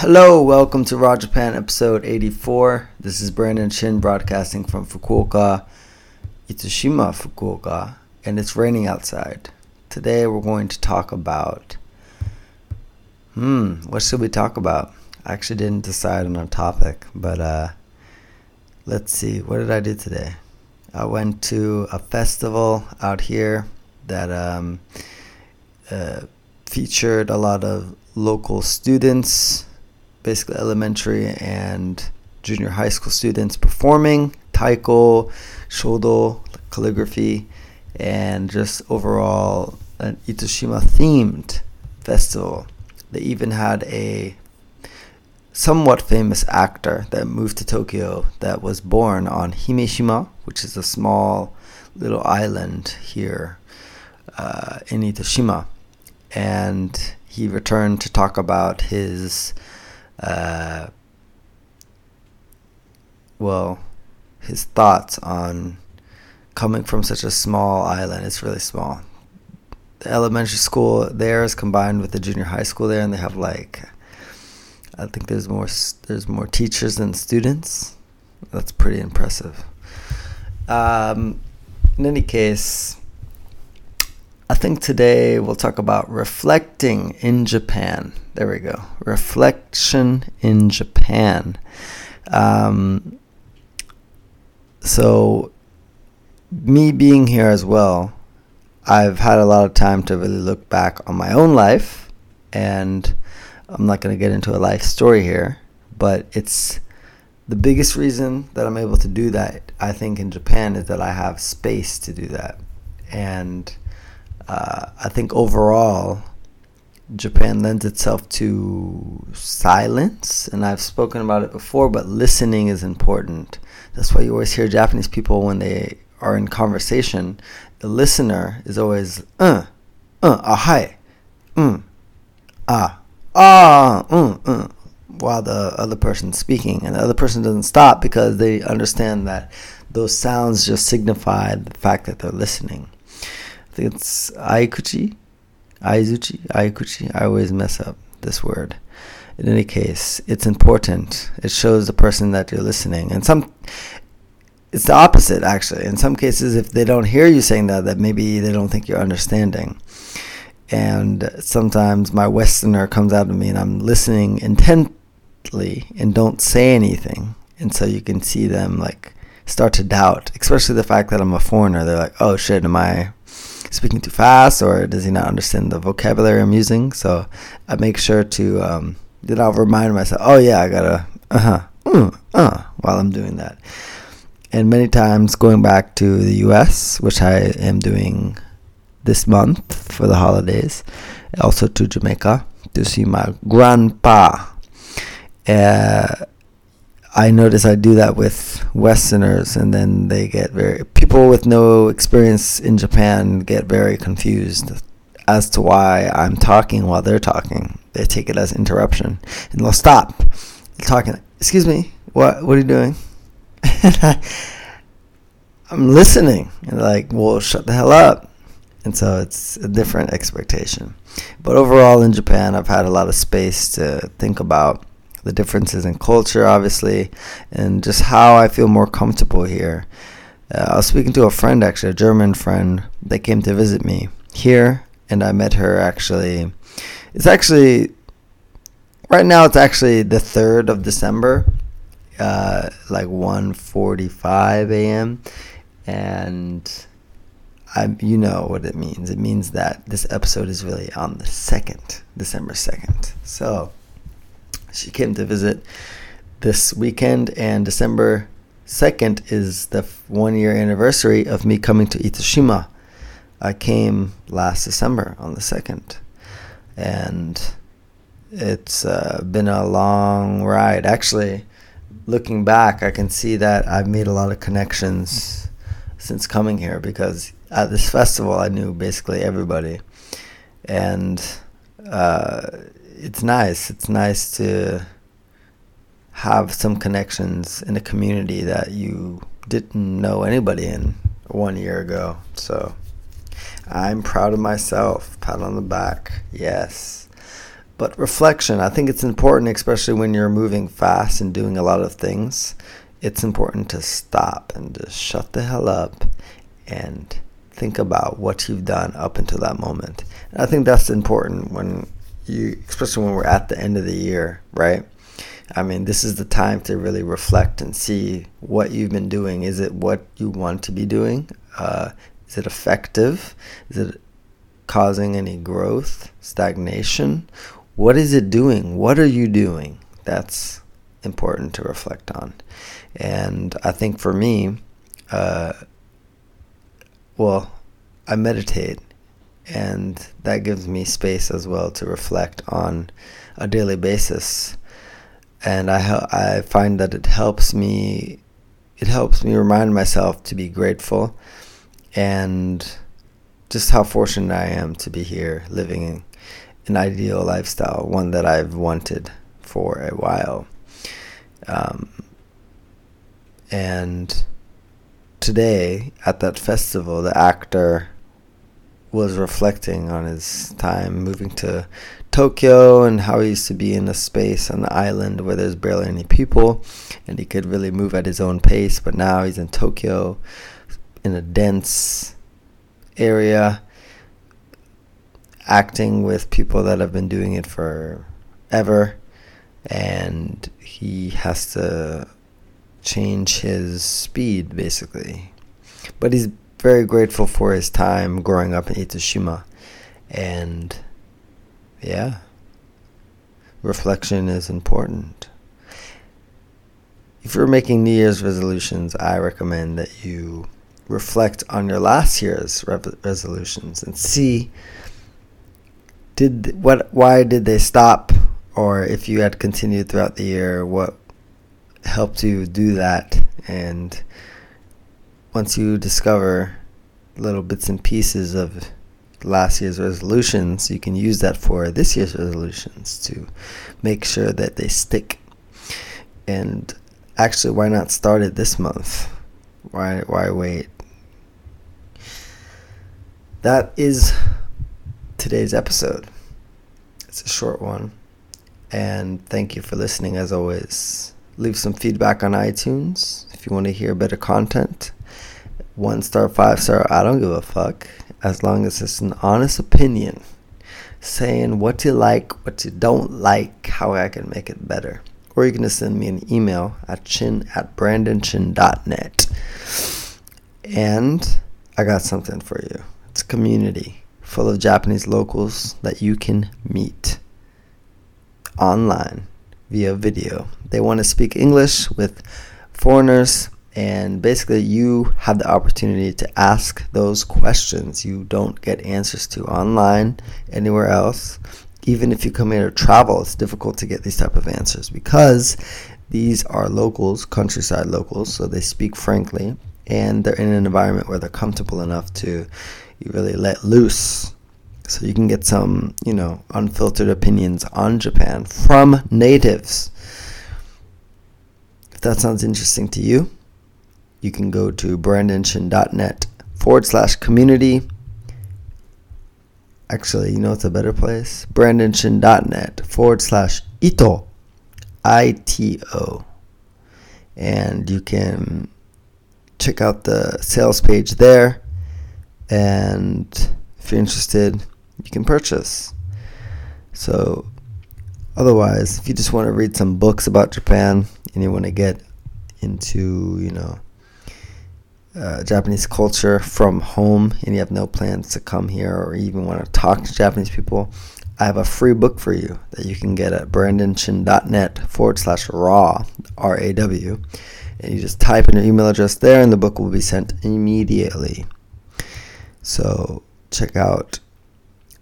Hello, welcome to Raw Japan episode 84. This is Brandon Chin broadcasting from Fukuoka, Itoshima, Fukuoka, and it's raining outside. Today we're going to talk about. Hmm, what should we talk about? I actually didn't decide on a topic, but uh, let's see. What did I do today? I went to a festival out here that um, uh, featured a lot of local students basically elementary and junior high school students performing taiko, shodo, calligraphy, and just overall an Itoshima themed festival. They even had a somewhat famous actor that moved to Tokyo that was born on Himejima, which is a small little island here uh, in Itoshima. And he returned to talk about his uh, well, his thoughts on coming from such a small island. It's really small. The elementary school there is combined with the junior high school there, and they have like, I think there's more there's more teachers than students. That's pretty impressive. Um, in any case, I think today we'll talk about reflecting in Japan. There we go. Reflection in Japan. Um, so, me being here as well, I've had a lot of time to really look back on my own life, and I'm not going to get into a life story here, but it's the biggest reason that I'm able to do that, I think, in Japan is that I have space to do that. And uh, I think overall, Japan lends itself to silence, and I've spoken about it before, but listening is important. That's why you always hear Japanese people when they are in conversation, the listener is always, uh, uh, ah, hi, mm, ah, ah, mm, mm, while the other person's speaking, and the other person doesn't stop because they understand that those sounds just signify the fact that they're listening. Think it's Aikuchi, Aizuchi, Aikuchi. I always mess up this word. In any case, it's important. It shows the person that you're listening. And some, it's the opposite actually. In some cases, if they don't hear you saying that, that maybe they don't think you're understanding. And sometimes my Westerner comes out of me, and I'm listening intently and don't say anything. And so you can see them like start to doubt, especially the fact that I'm a foreigner. They're like, "Oh shit, am I speaking too fast or does he not understand the vocabulary I'm using? So I make sure to um, then I'll remind myself, oh yeah, I gotta uh huh mm, uh while I'm doing that. And many times going back to the U.S., which I am doing this month for the holidays, also to Jamaica to see my grandpa. Uh, I notice I do that with Westerners, and then they get very people with no experience in Japan get very confused as to why I'm talking while they're talking. They take it as interruption, and they'll stop talking. Excuse me, what what are you doing? I, am listening, and like, well, shut the hell up. And so it's a different expectation. But overall, in Japan, I've had a lot of space to think about the differences in culture, obviously, and just how I feel more comfortable here. Uh, I was speaking to a friend, actually, a German friend, that came to visit me here, and I met her actually. It's actually, right now, it's actually the 3rd of December, uh, like 1.45 a.m., and I, you know what it means. It means that this episode is really on the 2nd, December 2nd. So, she came to visit this weekend, and December 2nd is the one year anniversary of me coming to Itoshima. I came last December on the 2nd, and it's uh, been a long ride. Actually, looking back, I can see that I've made a lot of connections since coming here because at this festival I knew basically everybody, and uh, it's nice. It's nice to have some connections in a community that you didn't know anybody in one year ago. So I'm proud of myself. Pat on the back. Yes. But reflection, I think it's important, especially when you're moving fast and doing a lot of things. It's important to stop and just shut the hell up and think about what you've done up until that moment. And I think that's important when you, especially when we're at the end of the year, right? I mean, this is the time to really reflect and see what you've been doing. Is it what you want to be doing? Uh, is it effective? Is it causing any growth, stagnation? What is it doing? What are you doing? That's important to reflect on. And I think for me, uh, well, I meditate, and that gives me space as well to reflect on a daily basis. And I I find that it helps me it helps me remind myself to be grateful and just how fortunate I am to be here living an ideal lifestyle, one that I've wanted for a while. Um, and today at that festival, the actor was reflecting on his time moving to Tokyo and how he used to be in a space on the island where there's barely any people and he could really move at his own pace. But now he's in Tokyo in a dense area acting with people that have been doing it for ever and he has to change his speed basically but he's very grateful for his time growing up in Itoshima and yeah reflection is important. If you're making new year's resolutions i recommend that you reflect on your last year's resolutions and see did what why did they stop? Or if you had continued throughout the year what helped you do that? And once you discover little bits and pieces of last year's resolutions you can use that for this year's resolutions to make sure that they stick and actually why not start it this month why why wait that is today's episode. It's a short one. And thank you for listening as always. Leave some feedback on iTunes if you want to hear better content. One star, five star, I don't give a fuck. As long as it's an honest opinion saying what you like, what you don't like, how I can make it better. Or you can just send me an email at chin at brandonchin.net. And I got something for you. It's a community full of Japanese locals that you can meet online via video. They want to speak English with foreigners, and basically, you have the opportunity to ask those questions you don't get answers to online anywhere else. Even if you come here to travel, it's difficult to get these type of answers because these are locals, countryside locals, so they speak frankly, and they're in an environment where they're comfortable enough to really let loose so you can get some, you know, unfiltered opinions on Japan from natives. If that sounds interesting to you, you can go to brandonchin.net forward slash community. Actually, you know it's a better place? brandonchin.net forward slash ito, I-T-O. And you can check out the sales page there and if you're interested, you can purchase. So, otherwise, if you just want to read some books about Japan and you want to get into, you know, uh, Japanese culture from home and you have no plans to come here or even want to talk to Japanese people, I have a free book for you that you can get at brandonchin.net forward slash raw, R A W. And you just type in your email address there and the book will be sent immediately. So check out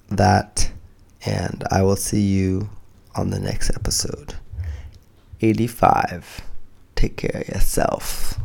that, and I will see you on the next episode. 85. Take care of yourself.